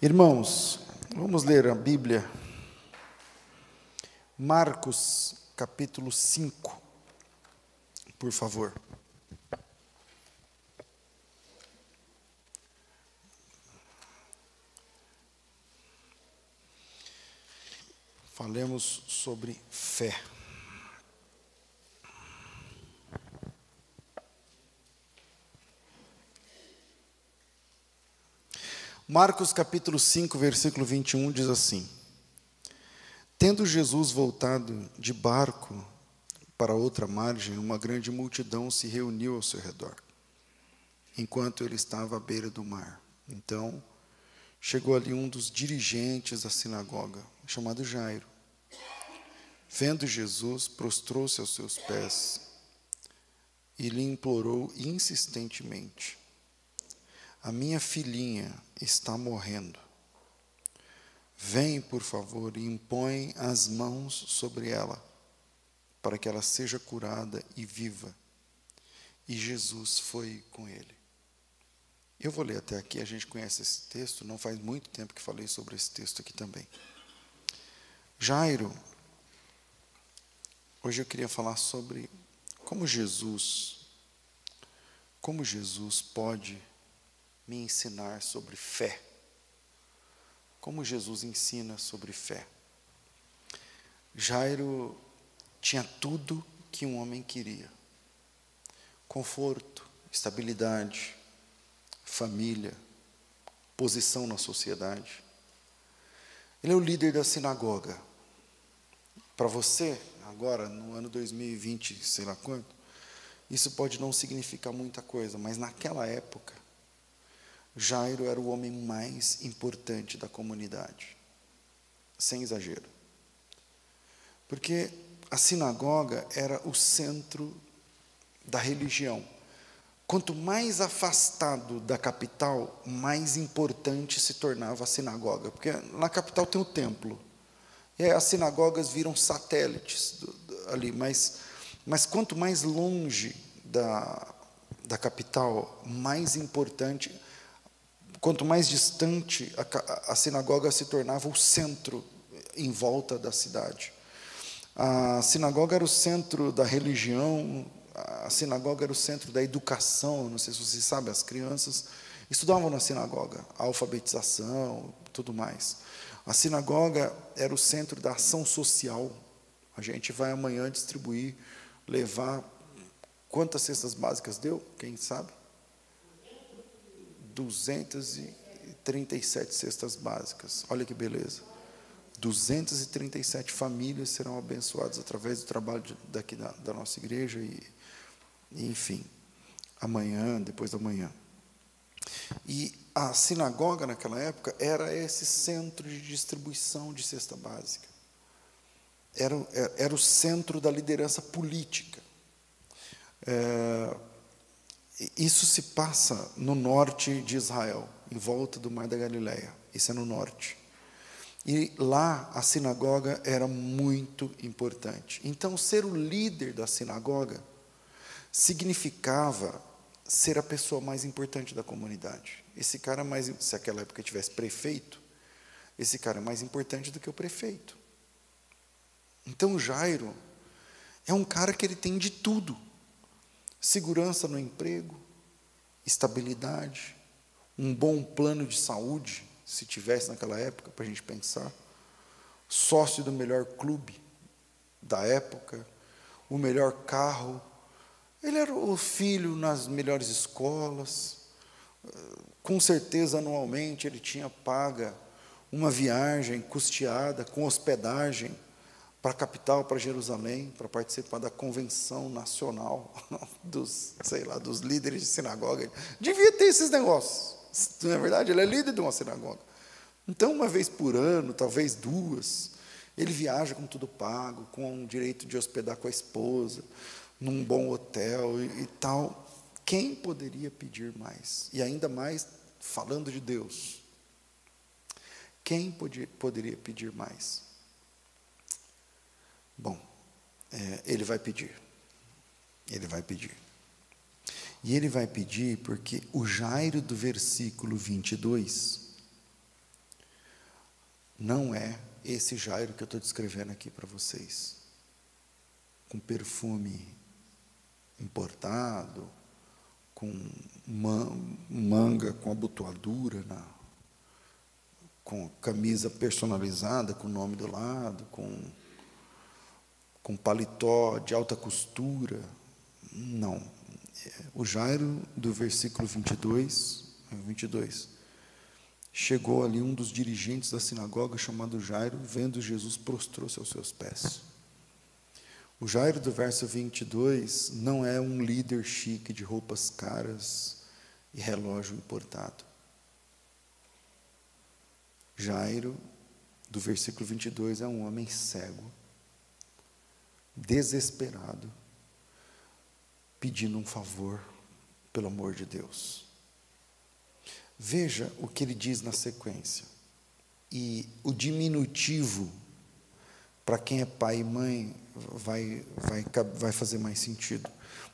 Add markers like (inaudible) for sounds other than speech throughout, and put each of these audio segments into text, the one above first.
Irmãos, vamos ler a Bíblia. Marcos, capítulo 5, por favor. Falemos sobre fé. Marcos capítulo 5, versículo 21 diz assim: Tendo Jesus voltado de barco para outra margem, uma grande multidão se reuniu ao seu redor, enquanto ele estava à beira do mar. Então, chegou ali um dos dirigentes da sinagoga, chamado Jairo. Vendo Jesus, prostrou-se aos seus pés e lhe implorou insistentemente: A minha filhinha está morrendo. Vem, por favor, e impõe as mãos sobre ela, para que ela seja curada e viva. E Jesus foi com ele. Eu vou ler até aqui, a gente conhece esse texto, não faz muito tempo que falei sobre esse texto aqui também. Jairo, hoje eu queria falar sobre como Jesus, como Jesus pode me ensinar sobre fé. Como Jesus ensina sobre fé. Jairo tinha tudo que um homem queria: conforto, estabilidade, família, posição na sociedade. Ele é o líder da sinagoga. Para você, agora, no ano 2020, sei lá quanto, isso pode não significar muita coisa, mas naquela época, Jairo era o homem mais importante da comunidade, sem exagero. Porque a sinagoga era o centro da religião. Quanto mais afastado da capital, mais importante se tornava a sinagoga, porque na capital tem o templo. E as sinagogas viram satélites do, do, ali, mas, mas quanto mais longe da, da capital, mais importante Quanto mais distante a, a sinagoga se tornava o centro em volta da cidade. A sinagoga era o centro da religião, a sinagoga era o centro da educação, não sei se vocês sabem, as crianças estudavam na sinagoga, a alfabetização, tudo mais. A sinagoga era o centro da ação social. A gente vai amanhã distribuir, levar. Quantas cestas básicas deu? Quem sabe? 237 cestas básicas. Olha que beleza. 237 famílias serão abençoadas através do trabalho daqui da, da, nossa igreja e, e, enfim, amanhã, depois da manhã. E a sinagoga naquela época era esse centro de distribuição de cesta básica. Era, era, era o centro da liderança política. É, isso se passa no norte de Israel, em volta do Mar da Galileia. Isso é no norte. E lá a sinagoga era muito importante. Então, ser o líder da sinagoga significava ser a pessoa mais importante da comunidade. Esse cara mais, se aquela época tivesse prefeito, esse cara é mais importante do que o prefeito. Então, Jairo é um cara que ele tem de tudo segurança no emprego, estabilidade, um bom plano de saúde, se tivesse naquela época, para a gente pensar, sócio do melhor clube da época, o melhor carro. Ele era o filho nas melhores escolas, com certeza anualmente ele tinha paga uma viagem custeada com hospedagem para a capital, para Jerusalém, para participar da convenção nacional (laughs) dos, sei lá, dos líderes de sinagoga. Devia ter esses negócios. É verdade? Ele é líder de uma sinagoga. Então, uma vez por ano, talvez duas, ele viaja com tudo pago, com o direito de hospedar com a esposa, num bom hotel e, e tal. Quem poderia pedir mais? E ainda mais falando de Deus. Quem podia, poderia pedir mais? Bom, é, ele vai pedir. Ele vai pedir. E ele vai pedir porque o Jairo do versículo 22 não é esse Jairo que eu estou descrevendo aqui para vocês. Com perfume importado, com manga com abotoadura, na, com camisa personalizada com o nome do lado, com, com paletó de alta costura. Não. O Jairo, do versículo 22, 22, chegou ali um dos dirigentes da sinagoga, chamado Jairo, vendo Jesus, prostrou-se aos seus pés. O Jairo do verso 22 não é um líder chique de roupas caras e relógio importado. Jairo, do versículo 22, é um homem cego, desesperado, pedindo um favor, pelo amor de Deus. Veja o que ele diz na sequência. E o diminutivo, para quem é pai e mãe, vai, vai, vai fazer mais sentido.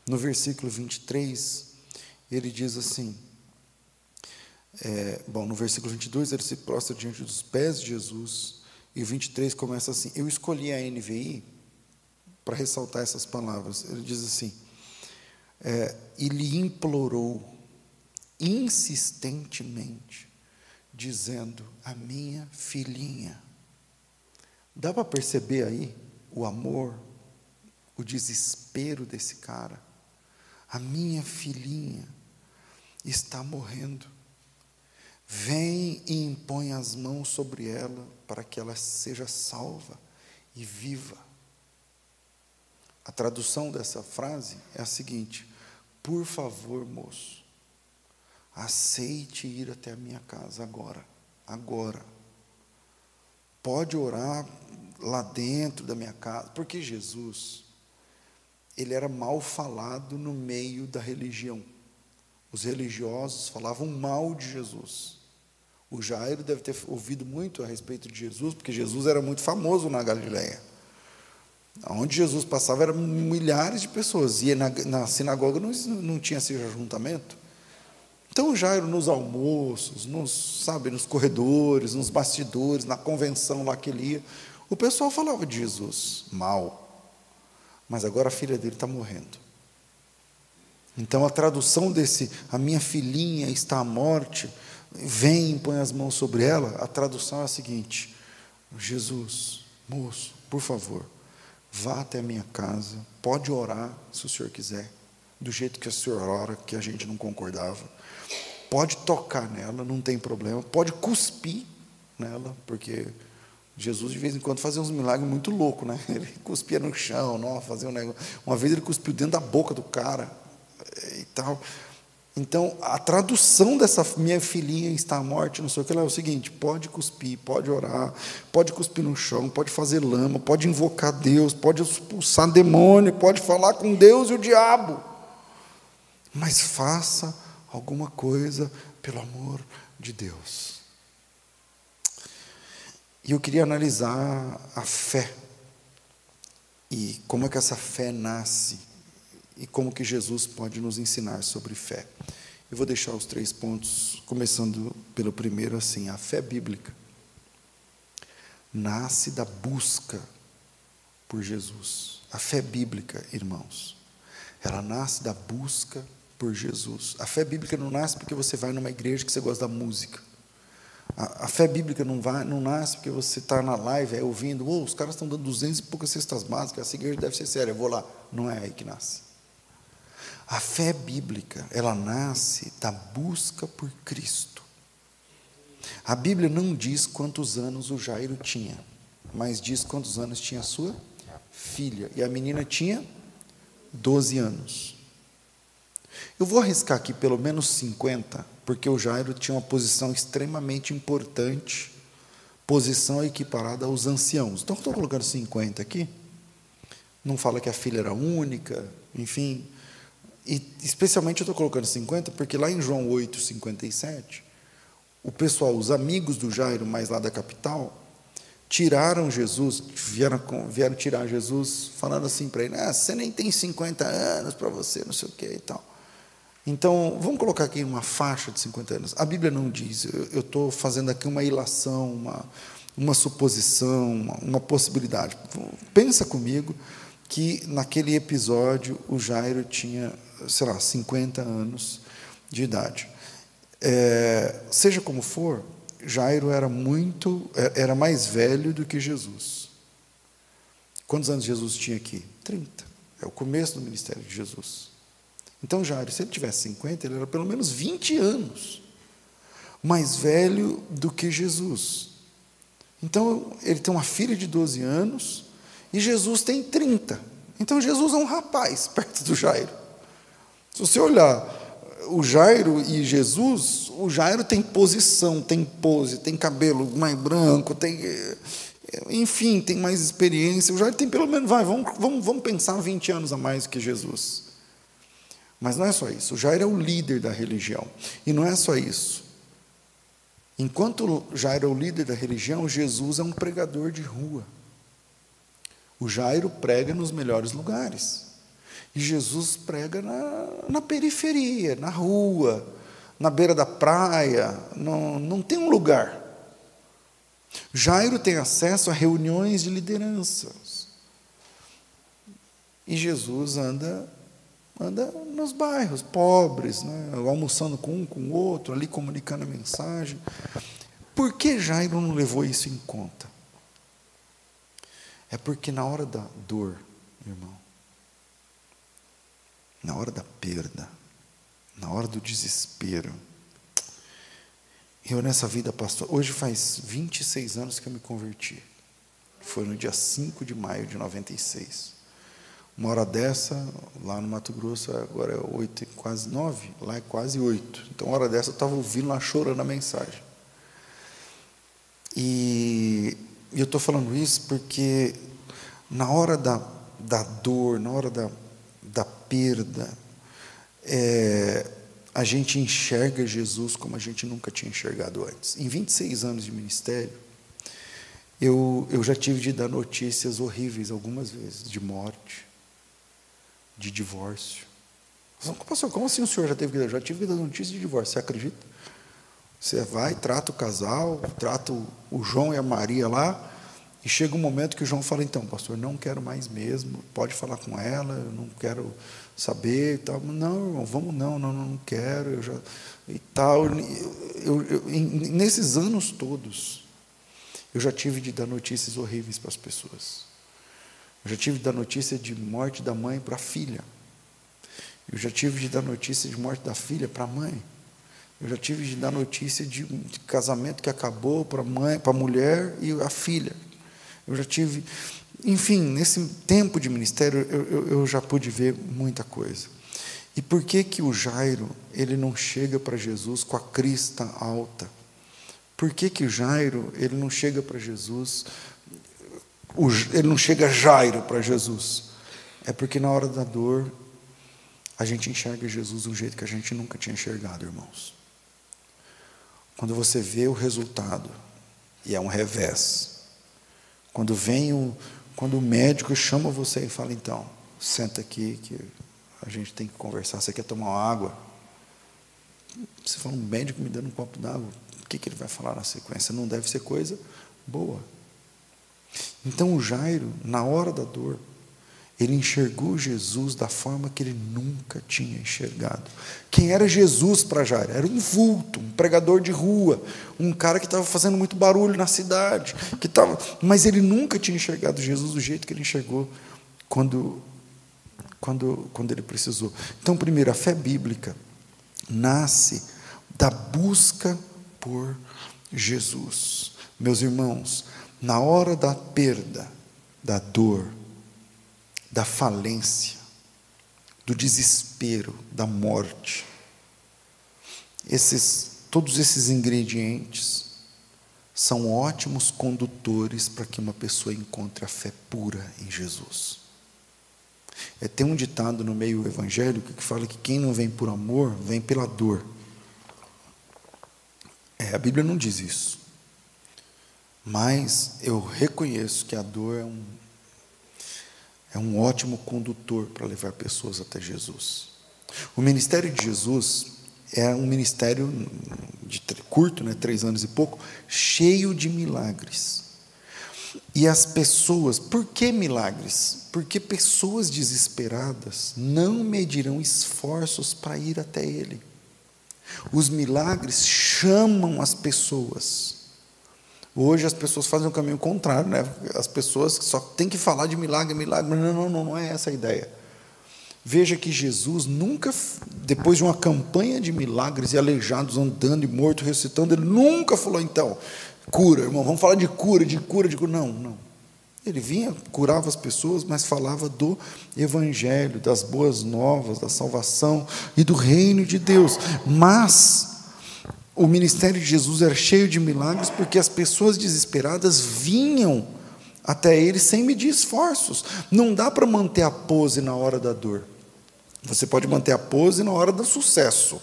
No versículo 23, ele diz assim: é, bom, no versículo 22, ele se prostra diante dos pés de Jesus, e o 23 começa assim: Eu escolhi a NVI para ressaltar essas palavras. Ele diz assim: é, E lhe implorou insistentemente, dizendo: A minha filhinha. Dá para perceber aí o amor, o desespero desse cara. A minha filhinha está morrendo. Vem e impõe as mãos sobre ela para que ela seja salva e viva. A tradução dessa frase é a seguinte: Por favor, moço, aceite ir até a minha casa agora, agora. Pode orar lá dentro da minha casa, porque Jesus, ele era mal falado no meio da religião. Os religiosos falavam mal de Jesus. O Jairo deve ter ouvido muito a respeito de Jesus, porque Jesus era muito famoso na Galileia. Onde Jesus passava eram milhares de pessoas, e na, na sinagoga não, não tinha esse ajuntamento. Então Jairo nos almoços, nos, sabe, nos corredores, nos bastidores, na convenção lá que ele ia, o pessoal falava de Jesus mal, mas agora a filha dele está morrendo. Então a tradução desse, a minha filhinha está à morte, vem e põe as mãos sobre ela, a tradução é a seguinte: Jesus, moço, por favor, vá até a minha casa, pode orar se o senhor quiser, do jeito que o senhor ora, que a gente não concordava, pode tocar nela, não tem problema, pode cuspir nela, porque Jesus de vez em quando fazia uns milagres muito loucos, né? (laughs) Ele cuspia no chão, não, fazia um negócio. Uma vez ele cuspiu dentro da boca do cara eh, e tal. Então, a tradução dessa minha filhinha está à morte, não sei o que, é o seguinte: pode cuspir, pode orar, pode cuspir no chão, pode fazer lama, pode invocar Deus, pode expulsar demônio, pode falar com Deus e o diabo, mas faça alguma coisa pelo amor de Deus. E eu queria analisar a fé e como é que essa fé nasce e como que Jesus pode nos ensinar sobre fé. Eu vou deixar os três pontos, começando pelo primeiro assim, a fé bíblica nasce da busca por Jesus. A fé bíblica, irmãos, ela nasce da busca por Jesus. A fé bíblica não nasce porque você vai numa igreja que você gosta da música. A, a, fé bíblica não, vai, não nasce porque você está na live é, ouvindo, oh, os caras estão dando duzentas e poucas cestas básicas, essa igreja deve ser séria, eu vou lá. Não é aí que nasce. A fé bíblica, ela nasce da busca por Cristo. A Bíblia não diz quantos anos o Jairo tinha, mas diz quantos anos tinha a sua filha. E a menina tinha 12 anos. Eu vou arriscar aqui pelo menos 50, porque o Jairo tinha uma posição extremamente importante, posição equiparada aos anciãos. Então, estou colocando 50 aqui. Não fala que a filha era única, enfim. E especialmente eu estou colocando 50, porque lá em João 8, 57, o pessoal, os amigos do Jairo, mais lá da capital, tiraram Jesus, vieram, vieram tirar Jesus, falando assim para ele: ah, você nem tem 50 anos para você, não sei o que e tal. Então, vamos colocar aqui uma faixa de 50 anos. A Bíblia não diz, eu estou fazendo aqui uma ilação, uma, uma suposição, uma, uma possibilidade. Pensa comigo que naquele episódio o Jairo tinha, sei lá, 50 anos de idade. É, seja como for, Jairo era muito, é, era mais velho do que Jesus. Quantos anos Jesus tinha aqui? 30. É o começo do ministério de Jesus. Então, Jairo, se ele tivesse 50, ele era pelo menos 20 anos mais velho do que Jesus. Então, ele tem uma filha de 12 anos e Jesus tem 30. Então, Jesus é um rapaz (laughs) perto do Jairo. Se você olhar o Jairo e Jesus, o Jairo tem posição, tem pose, tem cabelo mais branco, tem. Enfim, tem mais experiência. O Jairo tem pelo menos, vai, vamos, vamos, vamos pensar 20 anos a mais que Jesus. Mas não é só isso. O Jairo é o líder da religião. E não é só isso. Enquanto Jairo é o líder da religião, Jesus é um pregador de rua. O Jairo prega nos melhores lugares. E Jesus prega na, na periferia, na rua, na beira da praia, não, não tem um lugar. Jairo tem acesso a reuniões de lideranças. E Jesus anda anda nos bairros pobres, né, almoçando com um, com o outro, ali comunicando a mensagem. Por que Jairo não levou isso em conta? É porque na hora da dor, irmão, na hora da perda, na hora do desespero, eu nessa vida, pastor, hoje faz 26 anos que eu me converti. Foi no dia 5 de maio de 96. Uma hora dessa, lá no Mato Grosso, agora é oito, quase nove, lá é quase oito. Então, uma hora dessa, eu estava ouvindo lá chorando a mensagem. E, e eu estou falando isso porque na hora da, da dor, na hora da, da perda, é, a gente enxerga Jesus como a gente nunca tinha enxergado antes. Em 26 anos de ministério, eu, eu já tive de dar notícias horríveis algumas vezes, de morte, de divórcio. Pastor, como assim o senhor já teve que dar? Já tive que dar notícia de divórcio, você acredita? Você vai, trata o casal, trata o João e a Maria lá, e chega um momento que o João fala, então, pastor, não quero mais mesmo, pode falar com ela, eu não quero saber e tal. Não, irmão, vamos não, não, não quero, eu já. E tal. Eu, eu, nesses anos todos, eu já tive de dar notícias horríveis para as pessoas. Eu já tive de dar notícia de morte da mãe para a filha. Eu já tive de dar notícia de morte da filha para a mãe. Eu já tive de dar notícia de, de casamento que acabou para a mãe, para a mulher e a filha. Eu já tive, enfim, nesse tempo de ministério eu, eu, eu já pude ver muita coisa. E por que que o Jairo ele não chega para Jesus com a crista alta? Por que que o Jairo ele não chega para Jesus ele não chega Jairo para Jesus. É porque na hora da dor, a gente enxerga Jesus de um jeito que a gente nunca tinha enxergado, irmãos. Quando você vê o resultado, e é um revés, quando vem o, quando o médico chama você e fala, então, senta aqui que a gente tem que conversar, você quer tomar água? Você fala, um médico me dando um copo d'água, o que, que ele vai falar na sequência? Não deve ser coisa boa. Então o Jairo, na hora da dor, ele enxergou Jesus da forma que ele nunca tinha enxergado. Quem era Jesus para Jairo? Era um vulto, um pregador de rua, um cara que estava fazendo muito barulho na cidade, que estava, mas ele nunca tinha enxergado Jesus do jeito que ele enxergou quando quando quando ele precisou. Então, primeiro, a fé bíblica nasce da busca por Jesus. Meus irmãos, na hora da perda, da dor, da falência, do desespero, da morte, esses, todos esses ingredientes são ótimos condutores para que uma pessoa encontre a fé pura em Jesus. É, tem um ditado no meio evangélico que fala que quem não vem por amor, vem pela dor. É, a Bíblia não diz isso. Mas eu reconheço que a dor é um, é um ótimo condutor para levar pessoas até Jesus. O ministério de Jesus é um ministério de curto, né, três anos e pouco, cheio de milagres. E as pessoas, por que milagres? Porque pessoas desesperadas não medirão esforços para ir até Ele. Os milagres chamam as pessoas. Hoje as pessoas fazem o caminho contrário, né? As pessoas só têm que falar de milagre, milagre. Não, não, não, não é essa a ideia. Veja que Jesus nunca, depois de uma campanha de milagres e aleijados andando e morto ressuscitando, ele nunca falou então, cura, irmão, vamos falar de cura, de cura, de cura. Não, não. Ele vinha, curava as pessoas, mas falava do Evangelho, das boas novas, da salvação e do reino de Deus. Mas o ministério de Jesus era cheio de milagres porque as pessoas desesperadas vinham até ele sem medir esforços. Não dá para manter a pose na hora da dor. Você pode manter a pose na hora do sucesso.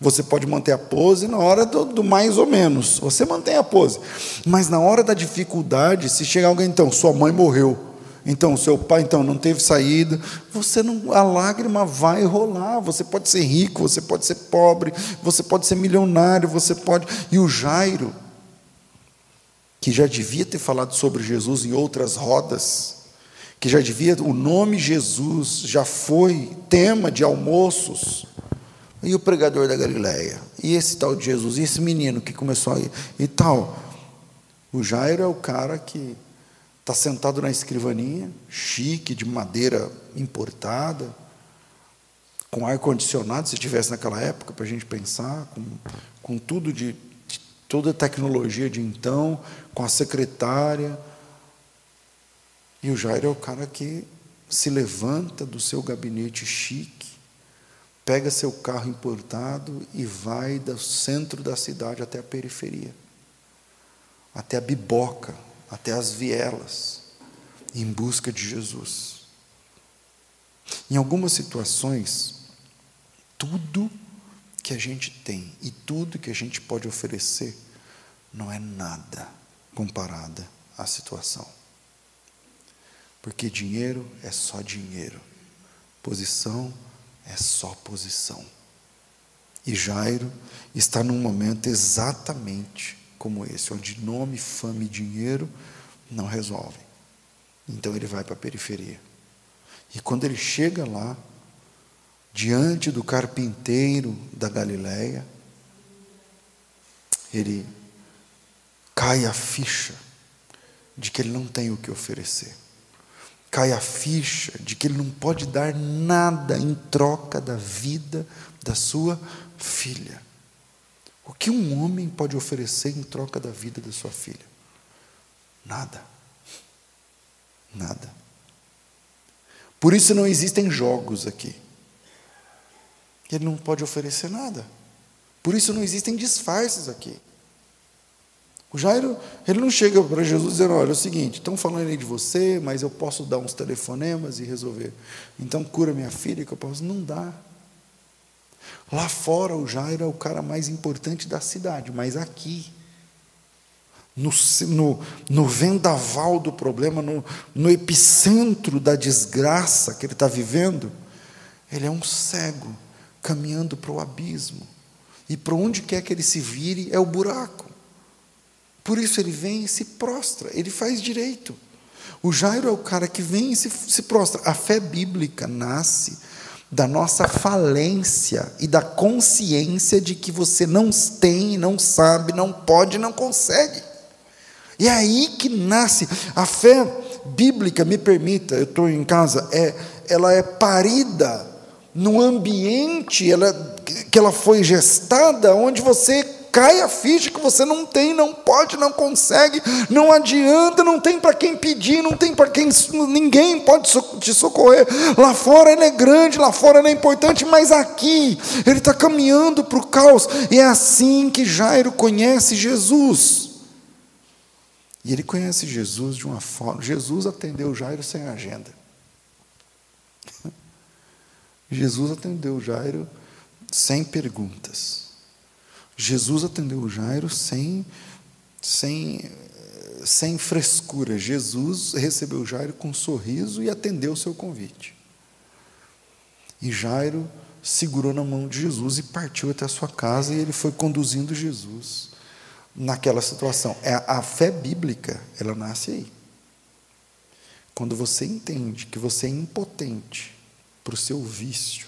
Você pode manter a pose na hora do, do, mais ou menos. Você mantém a pose. Mas na hora da dificuldade, se chegar alguém, então, sua mãe morreu. Então, seu pai então não teve saída. Você não, a lágrima vai rolar. Você pode ser rico, você pode ser pobre, você pode ser milionário, você pode. E o Jairo, que já devia ter falado sobre Jesus em outras rodas, que já devia, o nome Jesus já foi tema de almoços e o pregador da Galileia? E esse tal de Jesus? E esse menino que começou a ir? E tal? O Jairo é o cara que está sentado na escrivaninha, chique, de madeira importada, com ar-condicionado, se tivesse naquela época, para a gente pensar, com, com tudo de, de toda a tecnologia de então, com a secretária. E o Jairo é o cara que se levanta do seu gabinete chique, pega seu carro importado e vai do centro da cidade até a periferia, até a biboca, até as vielas, em busca de Jesus. Em algumas situações, tudo que a gente tem e tudo que a gente pode oferecer não é nada comparada à situação. Porque dinheiro é só dinheiro, posição é só posição. E Jairo está num momento exatamente como esse, onde nome, fama e dinheiro não resolvem. Então ele vai para a periferia. E quando ele chega lá, diante do carpinteiro da Galileia, ele cai a ficha de que ele não tem o que oferecer cai a ficha de que ele não pode dar nada em troca da vida da sua filha. O que um homem pode oferecer em troca da vida da sua filha? Nada. Nada. Por isso não existem jogos aqui. Ele não pode oferecer nada. Por isso não existem disfarces aqui. O Jairo, ele não chega para Jesus dizendo: olha, é o seguinte, estão falando aí de você, mas eu posso dar uns telefonemas e resolver. Então cura minha filha que eu posso. Não dá. Lá fora, o Jairo é o cara mais importante da cidade, mas aqui, no, no, no vendaval do problema, no, no epicentro da desgraça que ele está vivendo, ele é um cego caminhando para o abismo. E para onde quer que ele se vire é o buraco. Por isso ele vem e se prostra, ele faz direito. O Jairo é o cara que vem e se, se prostra. A fé bíblica nasce da nossa falência e da consciência de que você não tem, não sabe, não pode, não consegue. E é aí que nasce a fé bíblica, me permita, eu estou em casa, é, ela é parida no ambiente ela, que ela foi gestada, onde você cai a ficha que você não tem, não pode, não consegue, não adianta, não tem para quem pedir, não tem para quem, ninguém pode te socorrer. Lá fora ele é grande, lá fora ele é importante, mas aqui ele está caminhando para o caos, e é assim que Jairo conhece Jesus. E ele conhece Jesus de uma forma. Jesus atendeu Jairo sem agenda. (laughs) Jesus atendeu Jairo sem perguntas. Jesus atendeu o Jairo sem, sem, sem frescura. Jesus recebeu o Jairo com um sorriso e atendeu o seu convite. E Jairo segurou na mão de Jesus e partiu até a sua casa e ele foi conduzindo Jesus naquela situação. É a fé bíblica, ela nasce aí. Quando você entende que você é impotente para o seu vício,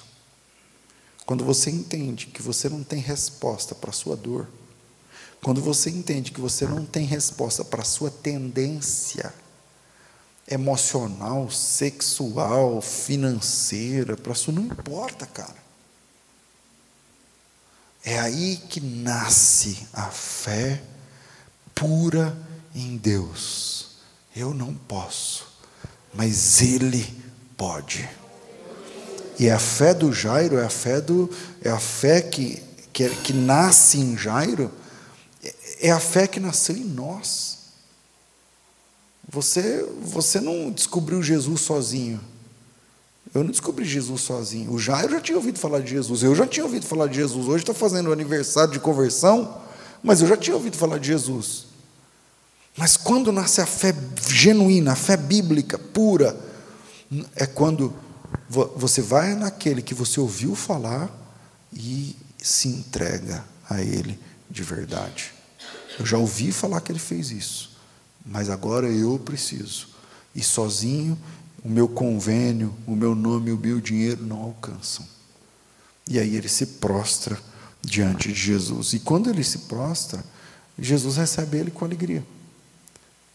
quando você entende que você não tem resposta para a sua dor, quando você entende que você não tem resposta para a sua tendência emocional, sexual, financeira, para isso não importa, cara. É aí que nasce a fé pura em Deus. Eu não posso, mas Ele pode. E a fé do Jairo é a fé do é a fé que que, que nasce em Jairo é a fé que nasceu em nós. Você você não descobriu Jesus sozinho. Eu não descobri Jesus sozinho. O Jairo já tinha ouvido falar de Jesus. Eu já tinha ouvido falar de Jesus. Hoje está fazendo o aniversário de conversão, mas eu já tinha ouvido falar de Jesus. Mas quando nasce a fé genuína, a fé bíblica, pura, é quando você vai naquele que você ouviu falar e se entrega a ele de verdade. Eu já ouvi falar que ele fez isso, mas agora eu preciso. E sozinho o meu convênio, o meu nome, o meu dinheiro não alcançam. E aí ele se prostra diante de Jesus. E quando ele se prostra, Jesus recebe ele com alegria.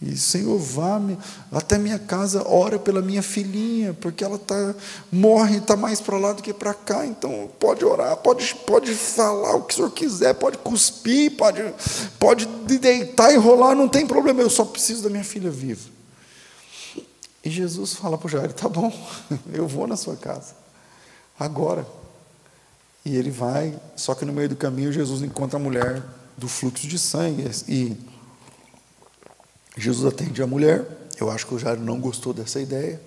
E Senhor, vá-me até minha casa, ora pela minha filhinha, porque ela tá, morre, está mais para lá do que para cá, então pode orar, pode, pode falar o que o Senhor quiser, pode cuspir, pode, pode deitar e rolar, não tem problema, eu só preciso da minha filha viva. E Jesus fala para o Jairo: tá bom, (laughs) eu vou na sua casa, agora. E ele vai, só que no meio do caminho Jesus encontra a mulher do fluxo de sangue e Jesus atende a mulher. Eu acho que o Jairo não gostou dessa ideia.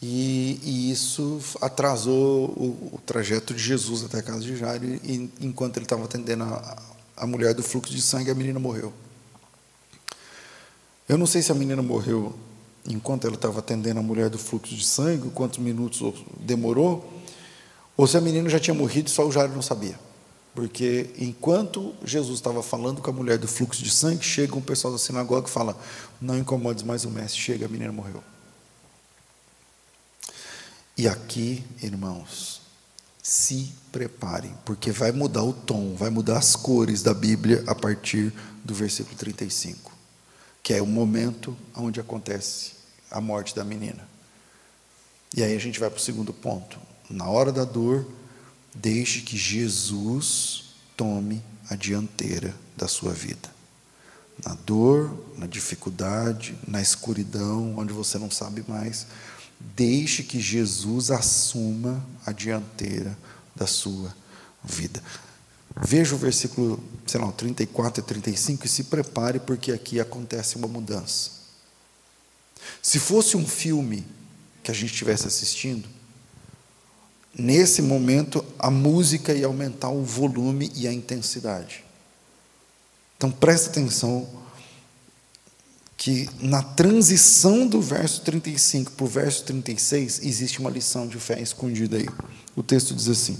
E, e isso atrasou o, o, trajeto de Jesus até a casa de Jairo. E, enquanto ele estava atendendo a, a mulher do fluxo de sangue, a menina morreu. Eu não sei se a menina morreu enquanto ela estava atendendo a mulher do fluxo de sangue, quantos minutos demorou, ou se a menina já tinha morrido e só o Jairo não sabia. Porque enquanto Jesus estava falando com a mulher do fluxo de sangue, chega um pessoal da sinagoga e fala: Não incomodes mais o mestre, chega, a menina morreu. E aqui, irmãos, se preparem, porque vai mudar o tom, vai mudar as cores da Bíblia a partir do versículo 35, que é o momento onde acontece a morte da menina. E aí a gente vai para o segundo ponto. Na hora da dor, deixe que Jesus tome a dianteira da sua vida. Na dor, na dificuldade, na escuridão, onde você não sabe mais, deixe que Jesus assuma a dianteira da sua vida. Veja o versículo, sei lá, 34 e 35 e se prepare, porque aqui acontece uma mudança. Se fosse um filme que a gente estivesse assistindo, nesse momento a música ia aumentar o volume e a intensidade. Então preste atenção que na transição do verso 35 para o verso 36 existe uma lição de fé escondida aí. O texto diz assim: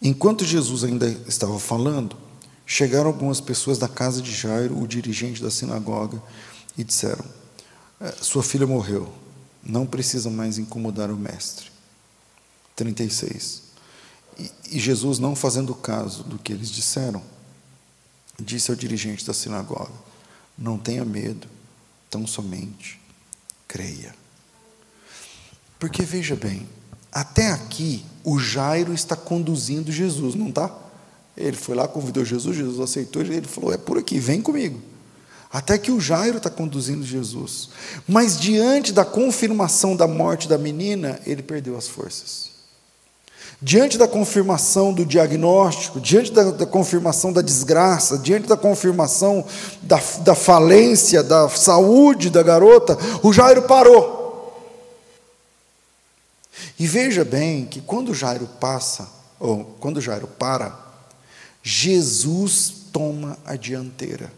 Enquanto Jesus ainda estava falando, chegaram algumas pessoas da casa de Jairo, o dirigente da sinagoga, e disseram: é, sua filha morreu, não precisa mais incomodar o mestre. 36. E, e Jesus, não fazendo caso do que eles disseram, disse ao dirigente da sinagoga: Não tenha medo, tão somente creia. Porque veja bem, até aqui o Jairo está conduzindo Jesus, não está? Ele foi lá, convidou Jesus, Jesus aceitou, ele falou: É por aqui, vem comigo. Até que o Jairo está conduzindo Jesus. Mas diante da confirmação da morte da menina, ele perdeu as forças. Diante da confirmação do diagnóstico, diante da, da confirmação da desgraça, diante da confirmação da, da falência da saúde da garota, o Jairo parou. E veja bem que quando o Jairo passa, ou quando o Jairo para, Jesus toma a dianteira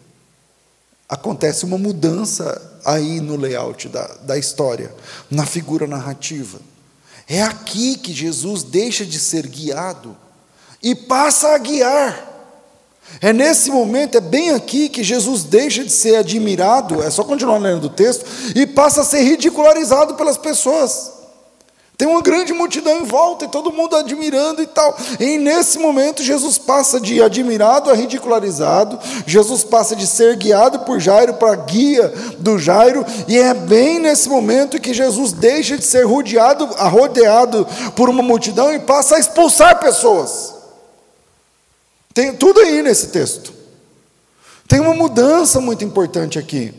acontece uma mudança aí no layout da, da história, na figura narrativa. É aqui que Jesus deixa de ser guiado e passa a guiar. É nesse momento, é bem aqui que Jesus deixa de ser admirado, é só continuar lendo o texto, e passa a ser ridicularizado pelas pessoas. Tem uma grande multidão em volta e todo mundo admirando e tal. E nesse momento, Jesus passa de admirado a ridicularizado, Jesus passa de ser guiado por Jairo para guia do Jairo, e é bem nesse momento que Jesus deixa de ser rodeado, rodeado por uma multidão e passa a expulsar pessoas. Tem tudo aí nesse texto. Tem uma mudança muito importante aqui.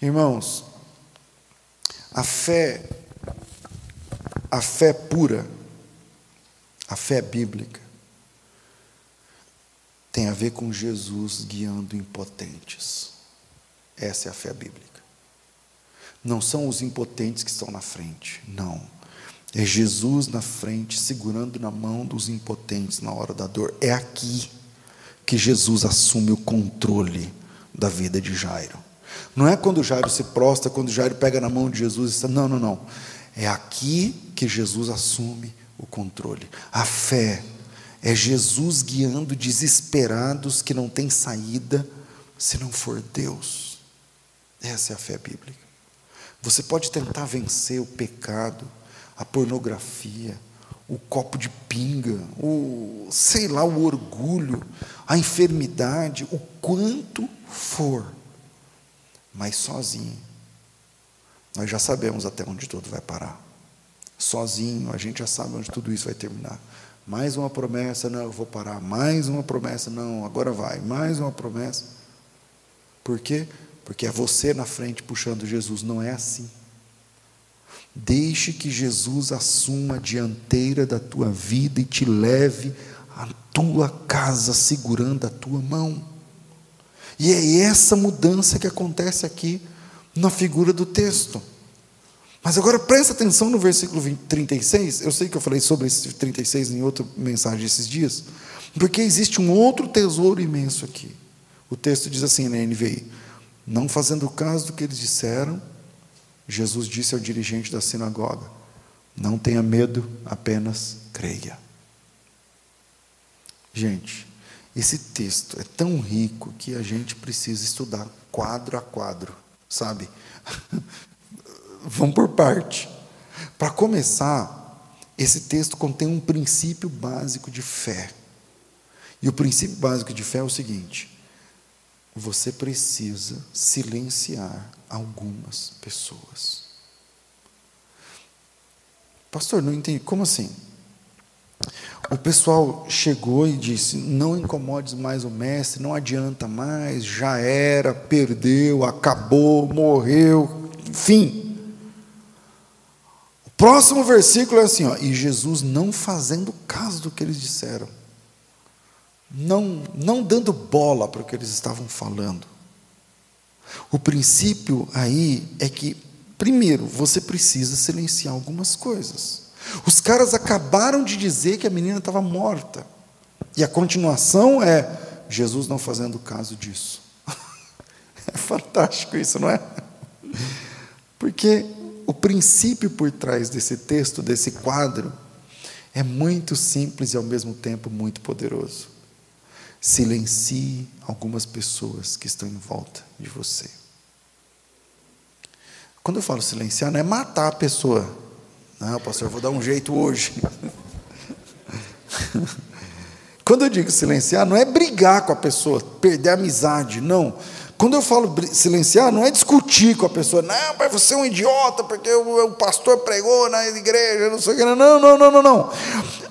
Irmãos, a fé a fé pura, a fé bíblica, tem a ver com Jesus guiando impotentes. Essa é a fé bíblica. Não são os impotentes que estão na frente, não. É Jesus na frente, segurando na mão dos impotentes na hora da dor. É aqui que Jesus assume o controle da vida de Jairo. Não é quando Jairo se prostra, quando Jairo pega na mão de Jesus e diz: Não, não, não. É aqui que Jesus assume o controle. A fé é Jesus guiando desesperados que não têm saída se não for Deus. Essa é a fé bíblica. Você pode tentar vencer o pecado, a pornografia, o copo de pinga, o sei lá, o orgulho, a enfermidade, o quanto for, mas sozinho nós já sabemos até onde tudo vai parar. Sozinho, a gente já sabe onde tudo isso vai terminar. Mais uma promessa, não, eu vou parar. Mais uma promessa, não, agora vai. Mais uma promessa. Por quê? Porque é você na frente puxando Jesus, não é assim. Deixe que Jesus assuma a dianteira da tua vida e te leve à tua casa segurando a tua mão. E é essa mudança que acontece aqui na figura do texto. Mas agora presta atenção no versículo 20, 36. Eu sei que eu falei sobre esse 36 em outra mensagem esses dias, porque existe um outro tesouro imenso aqui. O texto diz assim na NVI: Não fazendo caso do que eles disseram, Jesus disse ao dirigente da sinagoga: Não tenha medo, apenas creia. Gente, esse texto é tão rico que a gente precisa estudar quadro a quadro sabe? (laughs) Vamos por parte. Para começar, esse texto contém um princípio básico de fé. E o princípio básico de fé é o seguinte: você precisa silenciar algumas pessoas. Pastor, não entendi. Como assim? O pessoal chegou e disse: Não incomodes mais o mestre, não adianta mais, já era, perdeu, acabou, morreu, enfim. Próximo versículo é assim: ó, E Jesus não fazendo caso do que eles disseram, não, não dando bola para o que eles estavam falando. O princípio aí é que, primeiro, você precisa silenciar algumas coisas. Os caras acabaram de dizer que a menina estava morta. E a continuação é Jesus não fazendo caso disso. (laughs) É fantástico isso, não é? Porque o princípio por trás desse texto, desse quadro, é muito simples e ao mesmo tempo muito poderoso. Silencie algumas pessoas que estão em volta de você. Quando eu falo silenciar, não é matar a pessoa, não, pastor, eu vou dar um jeito hoje. (laughs) Quando eu digo silenciar, não é brigar com a pessoa, perder a amizade, não. Quando eu falo silenciar, não é discutir com a pessoa, não, mas você é um idiota, porque o, pastor pregou na igreja, não sei o que. Não, não, não, não, não.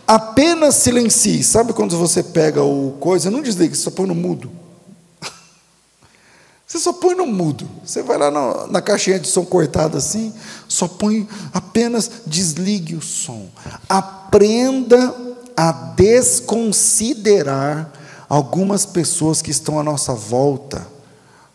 Apenas silencie. Sabe quando você pega o coisa, não desliga, só põe no mudo. (laughs) Você só põe no mudo. Você vai lá na, na caixinha de som cortada assim, só põe apenas desligue o som. Aprenda a desconsiderar algumas pessoas que estão à nossa volta.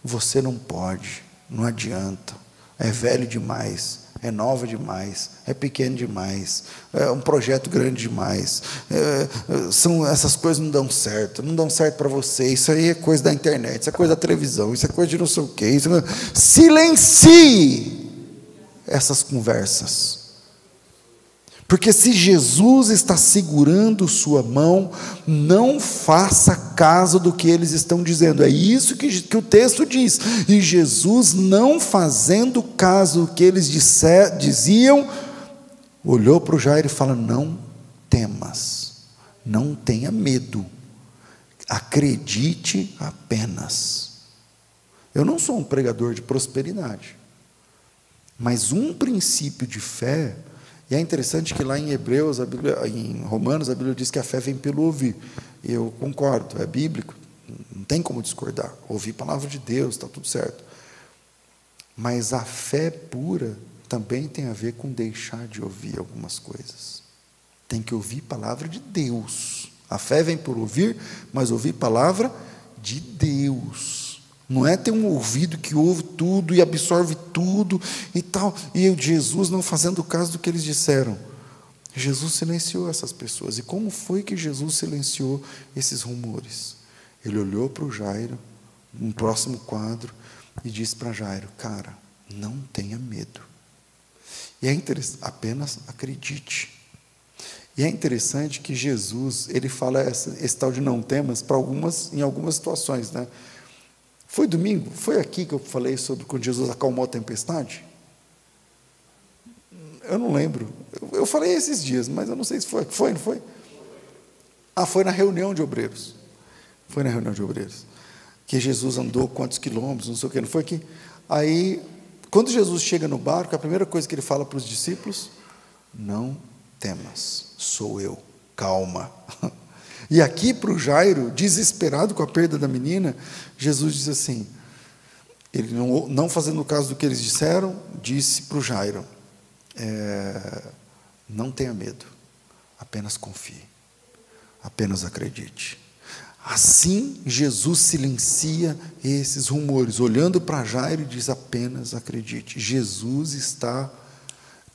Você não pode, não adianta. É velho demais, é nova demais, é pequeno demais, é um projeto grande demais. É, é são essas coisas não dão certo, não dão certo para você. Isso aí é coisa da internet, isso é coisa da televisão, isso é coisa de não sei o quê. Isso é... Silencie essas conversas. Porque se Jesus está segurando sua mão, não faça caso do que eles estão dizendo. É isso que, que o texto diz. E Jesus, não fazendo caso do que eles disser, diziam, olhou para o Jairo e falou: Não temas, não tenha medo, acredite apenas. Eu não sou um pregador de prosperidade, mas um princípio de fé e é interessante que lá em Hebreus, Bíblia, em Romanos, a Bíblia diz que a fé vem pelo ouvir. Eu concordo, é bíblico, não tem como discordar. Ouvir a palavra de Deus, está tudo certo. Mas a fé pura também tem a ver com deixar de ouvir algumas coisas. Tem que ouvir palavra de Deus. A fé vem por ouvir, mas ouvir palavra de Deus. Não é ter um ouvido que ouve tudo e absorve tudo e tal. E Jesus não fazendo caso do que eles disseram. Jesus silenciou essas pessoas. E como foi que Jesus silenciou esses rumores? Ele olhou para o Jairo, um próximo quadro, e disse para Jairo: Cara, não tenha medo. E é interessante, apenas acredite. E é interessante que Jesus, ele fala esse tal de não temas para algumas, em algumas situações, né? Foi domingo? Foi aqui que eu falei sobre quando Jesus acalmou a tempestade? Eu não lembro. Eu, falei esses dias, mas eu não sei se foi. Foi, não foi? Ah, foi na reunião de obreiros. Foi na reunião de obreiros. Que Jesus andou quantos quilômetros, não sei o que, não foi aqui? Aí, quando Jesus chega no barco, a primeira coisa que ele fala para os discípulos: Não temas, sou eu, calma. (laughs) E aqui para o Jairo, desesperado com a perda da menina, Jesus diz assim: ele não, não fazendo caso do que eles disseram, disse para o Jairo: é, não tenha medo, apenas confie, apenas acredite. Assim, Jesus silencia esses rumores, olhando para Jairo diz: apenas acredite. Jesus está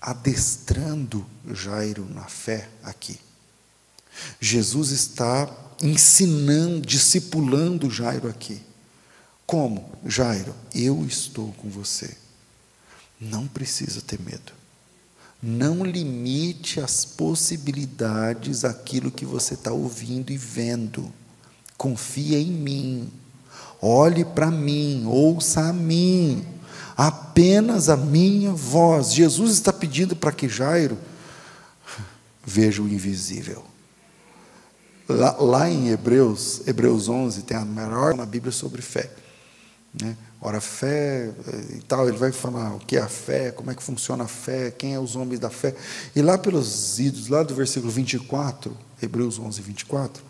adestrando Jairo na fé aqui. Jesus está ensinando, discipulando Jairo aqui. Como? Jairo, eu estou com você. Não precisa ter medo. Não limite as possibilidades aquilo que você está ouvindo e vendo. Confia em mim. Olhe para mim, ouça a mim. Apenas a minha voz. Jesus está pedindo para que Jairo veja o invisível. Lá, lá, em Hebreus, Hebreus 11, tem a maior na Bíblia sobre fé. Né? Ora, fé e tal, ele vai falar o que é a fé, como é que funciona a fé, quem é os homens da fé. E lá pelos idos, lá do versículo 24, Hebreus 11, 24,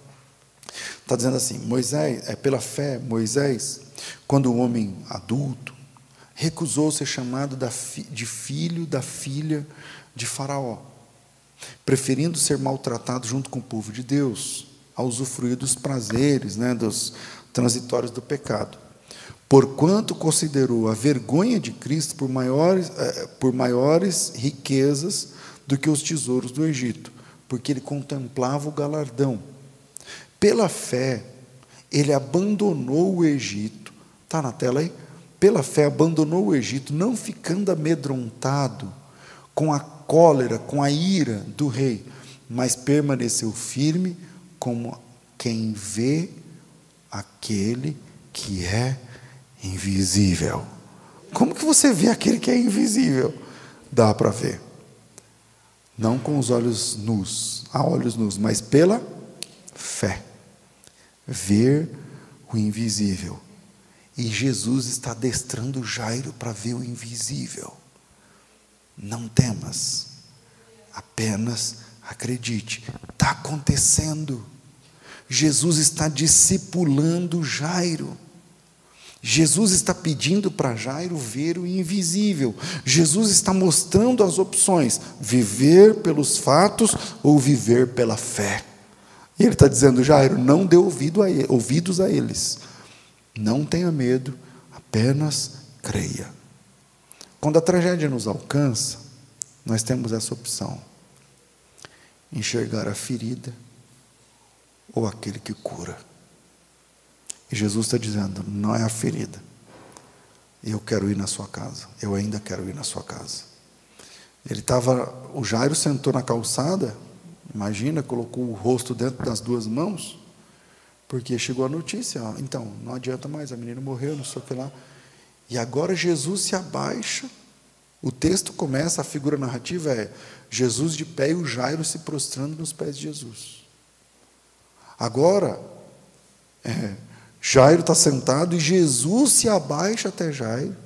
está dizendo assim: Moisés, é pela fé, Moisés, quando o homem adulto, recusou ser chamado de filho da filha de Faraó preferindo ser maltratado junto com o povo de Deus, a usufruir dos prazeres, né, dos transitórios do pecado. Porquanto considerou a vergonha de Cristo por maiores, eh, por maiores riquezas do que os tesouros do Egito, porque ele contemplava o galardão. Pela fé, ele abandonou o Egito, está na tela aí? Pela fé, abandonou o Egito, não ficando amedrontado com a cólera, com a ira do rei, mas permaneceu firme como quem vê aquele que é invisível. Como que você vê aquele que é invisível? Dá para ver. Não com os olhos nus, a olhos nus, mas pela fé. Ver o invisível. E Jesus está adestrando Jairo para ver o invisível. Não temas, apenas acredite. Está acontecendo. Jesus está discipulando Jairo. Jesus está pedindo para Jairo ver o invisível. Jesus está mostrando as opções: viver pelos fatos ou viver pela fé. E ele está dizendo, Jairo, não dê ouvido a ele, ouvidos a eles. Não tenha medo, apenas creia. Quando a tragédia nos alcança, nós temos essa opção: enxergar a ferida ou aquele que cura. E Jesus está dizendo: não é a ferida. Eu quero ir na sua casa. Eu ainda quero ir na sua casa. Ele estava, o Jairo sentou na calçada, imagina, colocou o rosto dentro das duas mãos, porque chegou a notícia, ó, então, não adianta mais, a menina morreu, não sei o que lá. E agora Jesus se abaixa, o texto começa, a figura narrativa é Jesus de pé e o Jairo se prostrando nos pés de Jesus. Agora, é, Jairo está sentado e Jesus se abaixa até Jairo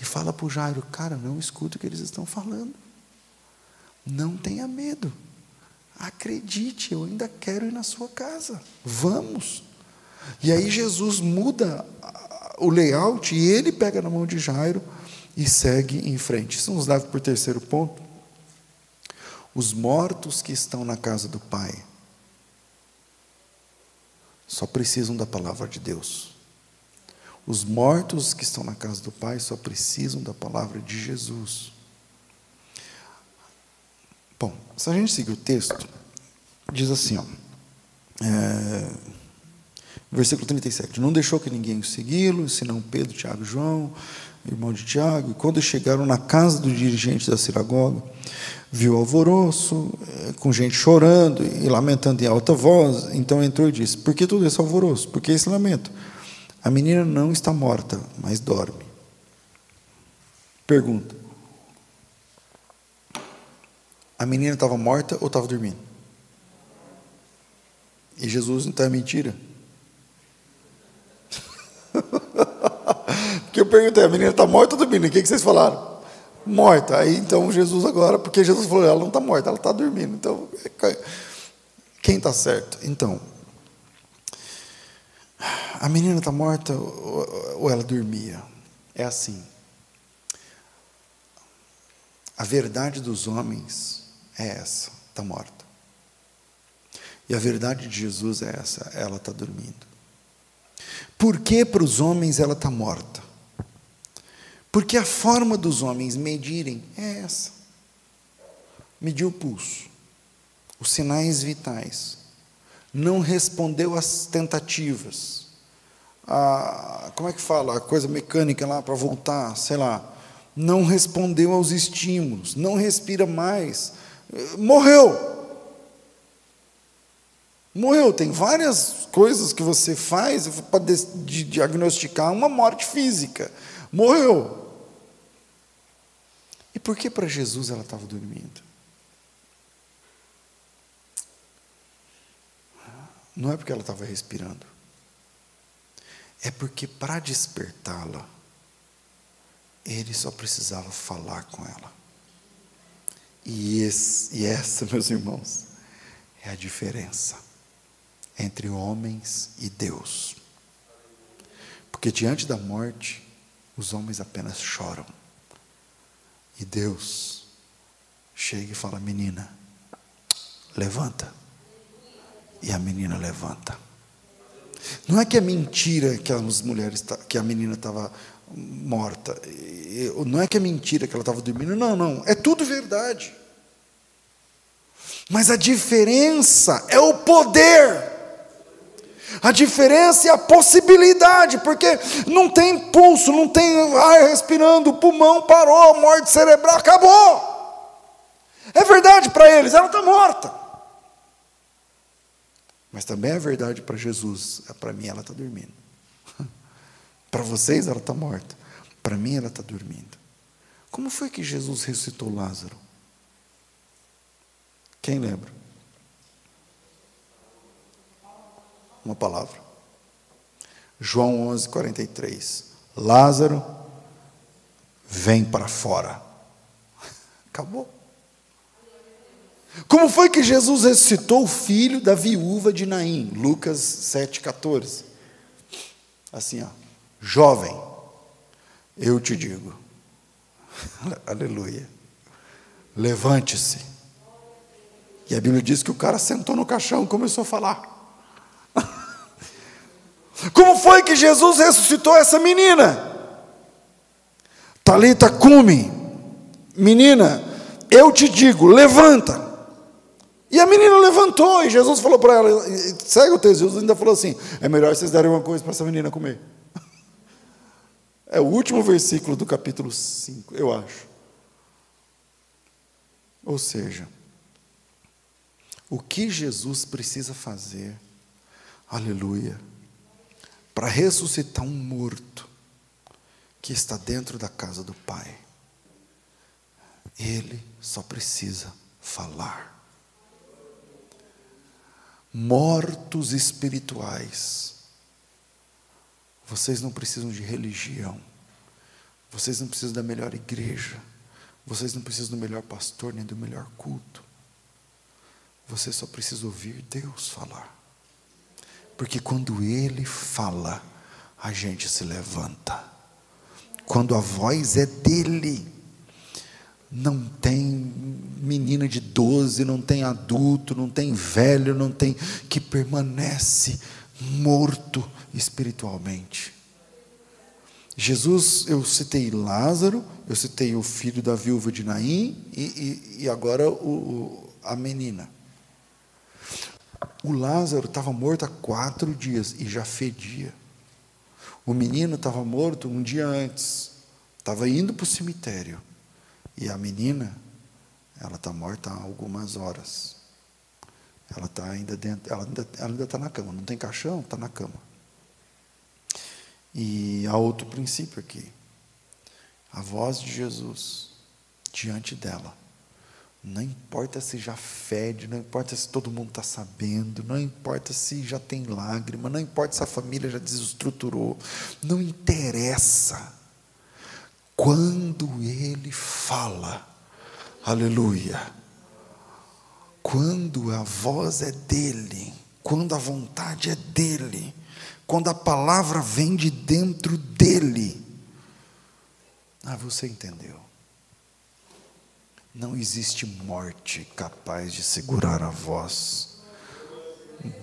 e fala para o Jairo: Cara, não escuta o que eles estão falando. Não tenha medo. Acredite, eu ainda quero ir na sua casa. Vamos. E aí Jesus muda o layout e ele pega na mão de Jairo e segue em frente. Isso nos leva para o terceiro ponto. Os mortos que estão na casa do Pai só precisam da palavra de Deus. Os mortos que estão na casa do Pai só precisam da palavra de Jesus. Bom, se a gente seguir o texto, diz assim, ó, é, versículo 37, não deixou que ninguém o segui-lo, senão Pedro, Tiago e João, irmão de Tiago, e quando chegaram na casa do dirigente da sinagoga, viu alvoroço, eh, com gente chorando e lamentando em alta voz. Então entrou e disse: Por que todo esse alvoroço? Por que esse lamento? A menina não está morta, mas dorme. Pergunta: A menina estava morta ou estava dormindo? E Jesus então é mentira? (laughs) Porque eu perguntei: a menina está morta ou dormindo? O que vocês falaram? Morta. Aí então Jesus agora, porque Jesus falou, ela não está morta, ela está dormindo. Então, quem está certo? Então, a menina está morta ou ela dormia? É assim. A verdade dos homens é essa, está morta. E a verdade de Jesus é essa, ela está dormindo. Por que para os homens ela está morta? Porque a forma dos homens medirem é essa: medir o pulso, os sinais vitais, não respondeu às tentativas, a, como é que fala, a coisa mecânica lá para voltar, sei lá, não respondeu aos estímulos, não respira mais, morreu. Morreu. Tem várias coisas que você faz para diagnosticar uma morte física. Morreu. E por que para Jesus ela estava dormindo? Não é porque ela estava respirando. É porque para despertá-la, ele só precisava falar com ela. E, esse, e essa, (laughs) meus irmãos, é a diferença entre homens e Deus. Porque diante da morte, os homens apenas choram. E Deus chega e fala: Menina, levanta. E a menina levanta. Não é que é mentira que as mulheres, que a menina estava morta. Não é que é mentira que ela estava dormindo. Não, não. É tudo verdade. Mas a diferença é o poder. A diferença é a possibilidade, porque não tem pulso, não tem ar respirando, o pulmão parou, morte cerebral, acabou. É verdade para eles, ela está morta. Mas também é verdade para Jesus, é para mim ela está dormindo. (laughs) para vocês ela está morta, para mim ela está dormindo. Como foi que Jesus ressuscitou Lázaro? Quem lembra? Uma palavra. João 11, 43. Lázaro, vem para fora. (laughs) Acabou. Como foi que Jesus ressuscitou o filho da viúva de Naim? Lucas 7,14. Assim, ó, jovem, eu te digo, (laughs) aleluia, levante-se. E a Bíblia diz que o cara sentou no caixão e começou a falar. Como foi que Jesus ressuscitou essa menina? Talita cume, menina, eu te digo, levanta. E a menina levantou, e Jesus falou para ela, segue o texto, Jesus ainda falou assim: é melhor vocês darem uma coisa para essa menina comer. (laughs) É o último versículo do capítulo 5, eu acho. Ou seja, o que Jesus precisa fazer, aleluia, para ressuscitar um morto que está dentro da casa do Pai, ele só precisa falar. Mortos espirituais, vocês não precisam de religião, vocês não precisam da melhor igreja, vocês não precisam do melhor pastor nem do melhor culto. Você só precisa ouvir Deus falar. Porque quando Ele fala, a gente se levanta. Quando a voz é dele, não tem menina de 12, não tem adulto, não tem velho, não tem que permanece morto espiritualmente. Jesus, eu citei Lázaro, eu citei o filho da viúva de Naim e, e, e agora o, a menina. O Lázaro estava morto há quatro dias e já fedia. O menino estava morto um dia antes, estava indo para o cemitério. E a menina, ela está morta há algumas horas. Ela está ainda dentro, ela ainda está na cama, não tem caixão, está na cama. E há outro princípio aqui. A voz de Jesus diante dela. Não importa se já fede, não importa se todo mundo está sabendo, não importa se já tem lágrima, não importa se a família já desestruturou, não interessa. Quando ele fala, aleluia, quando a voz é dele, quando a vontade é dele, quando a palavra vem de dentro dele. Ah, você entendeu. Não existe morte capaz de segurar a voz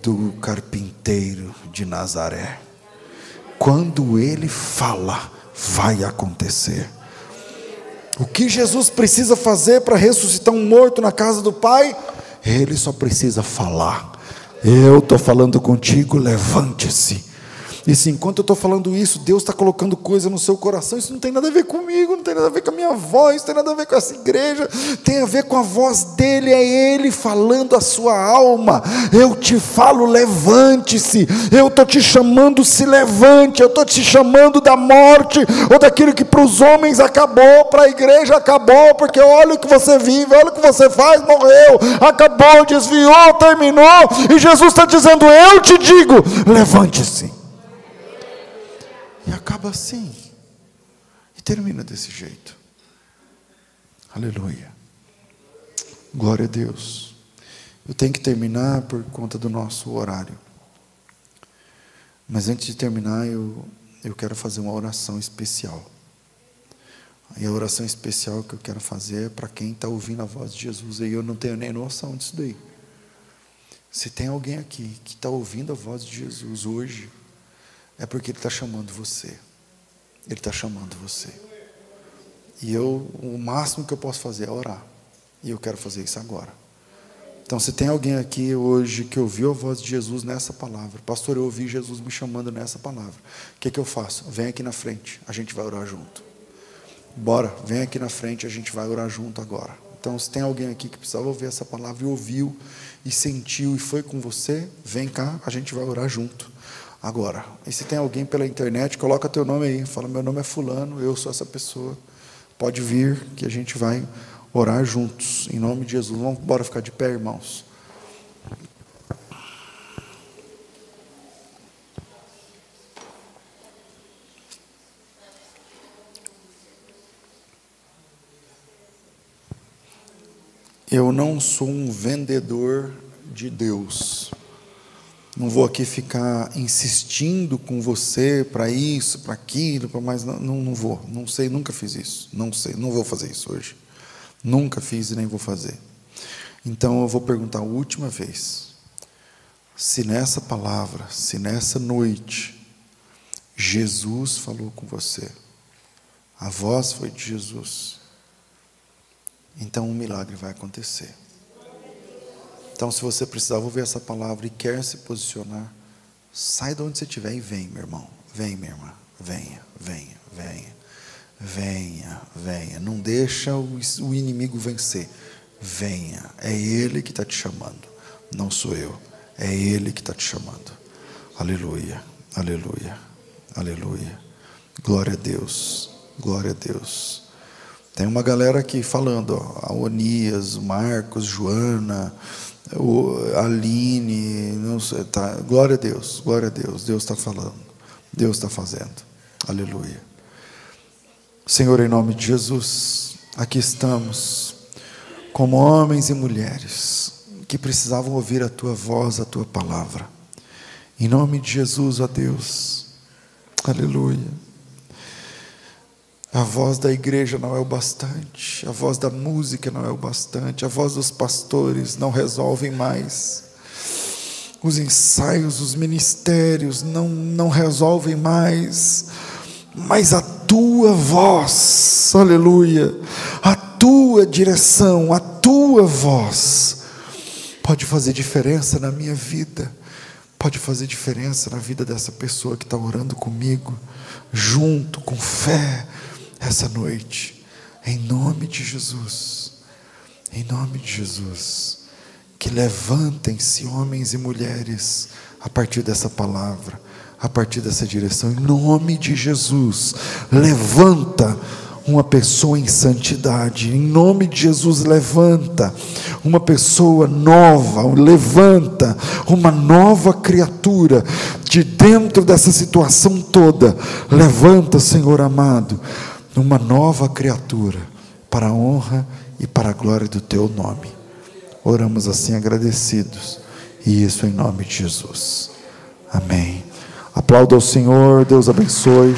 do carpinteiro de Nazaré. Quando ele fala, vai acontecer. O que Jesus precisa fazer para ressuscitar um morto na casa do Pai? Ele só precisa falar. Eu estou falando contigo, levante-se e se enquanto eu estou falando isso, Deus está colocando coisa no seu coração, isso não tem nada a ver comigo, não tem nada a ver com a minha voz, não tem nada a ver com essa igreja, tem a ver com a voz dele, é ele falando a sua alma. Eu te falo, levante-se, eu estou te chamando, se levante, eu estou te chamando da morte, ou daquilo que para os homens acabou, para a igreja acabou, porque olha o que você vive, olha o que você faz, morreu, acabou, desviou, terminou, e Jesus está dizendo: Eu te digo, levante-se. E acaba assim. E termina desse jeito. Aleluia. Glória a Deus. Eu tenho que terminar por conta do nosso horário. Mas antes de terminar, eu, eu quero fazer uma oração especial. E a oração especial que eu quero fazer é para quem está ouvindo a voz de Jesus. E eu não tenho nem noção disso daí. Se tem alguém aqui que está ouvindo a voz de Jesus hoje, é porque Ele está chamando você. Ele está chamando você. E eu, o máximo que eu posso fazer é orar. E eu quero fazer isso agora. Então, se tem alguém aqui hoje que ouviu a voz de Jesus nessa palavra, pastor, eu ouvi Jesus me chamando nessa palavra, o que, que eu faço? Vem aqui na frente, a gente vai orar junto. Bora, vem aqui na frente, a gente vai orar junto agora. Então, se tem alguém aqui que precisava ouvir essa palavra e ouviu, e sentiu e foi com você, vem cá, a gente vai orar junto agora. E se tem alguém pela internet, coloca teu nome aí, fala: meu nome é Fulano, eu sou essa pessoa. Pode vir que a gente vai orar juntos, em nome de Jesus. Vamos embora ficar de pé, irmãos. Eu não sou um vendedor de Deus. Não vou aqui ficar insistindo com você para isso, para aquilo, para mais. Não, não, vou. Não sei, nunca fiz isso. Não sei, não vou fazer isso hoje. Nunca fiz e nem vou fazer. Então eu vou perguntar a última vez. Se nessa palavra, se nessa noite, Jesus falou com você, a voz foi de Jesus, então um milagre vai acontecer. Então, se você precisar ouvir essa palavra e quer se posicionar, sai de onde você estiver e vem, meu irmão. Vem, minha irmã. Venha, venha, venha. Venha, venha. Não deixa o, inimigo vencer. venha. É Ele que está te chamando, não sou eu. É Ele que está te chamando. Aleluia, aleluia, aleluia. Glória a Deus, glória a Deus. Tem uma galera aqui falando, ó, a Onias, Marcos, Joana, o Aline, não sei, tá, glória a Deus, glória a Deus, Deus está falando, Deus está fazendo, aleluia. Senhor, em nome de Jesus, aqui estamos, como homens e mulheres que precisavam ouvir a tua voz, a tua palavra, em nome de Jesus, ó Deus, aleluia. A voz da igreja não é o bastante, a voz da música não é o bastante, a voz dos pastores não resolvem mais. Os ensaios, os ministérios não, não resolvem mais, mas a tua voz, aleluia, a tua direção, a tua voz, pode fazer diferença na minha vida, pode fazer diferença na vida dessa pessoa que está orando comigo, junto, com fé essa noite, em nome de Jesus, em nome de Jesus, que levantem-se homens e mulheres a partir dessa palavra, a partir dessa direção, em nome de Jesus, levanta uma pessoa em santidade, em nome de Jesus, levanta uma pessoa nova, levanta uma nova criatura de dentro dessa situação toda, levanta, Senhor amado, numa nova criatura, para a honra e para a glória do teu nome. Oramos assim agradecidos, e isso em nome de Jesus. Amém. Aplauda ao Senhor, Deus abençoe.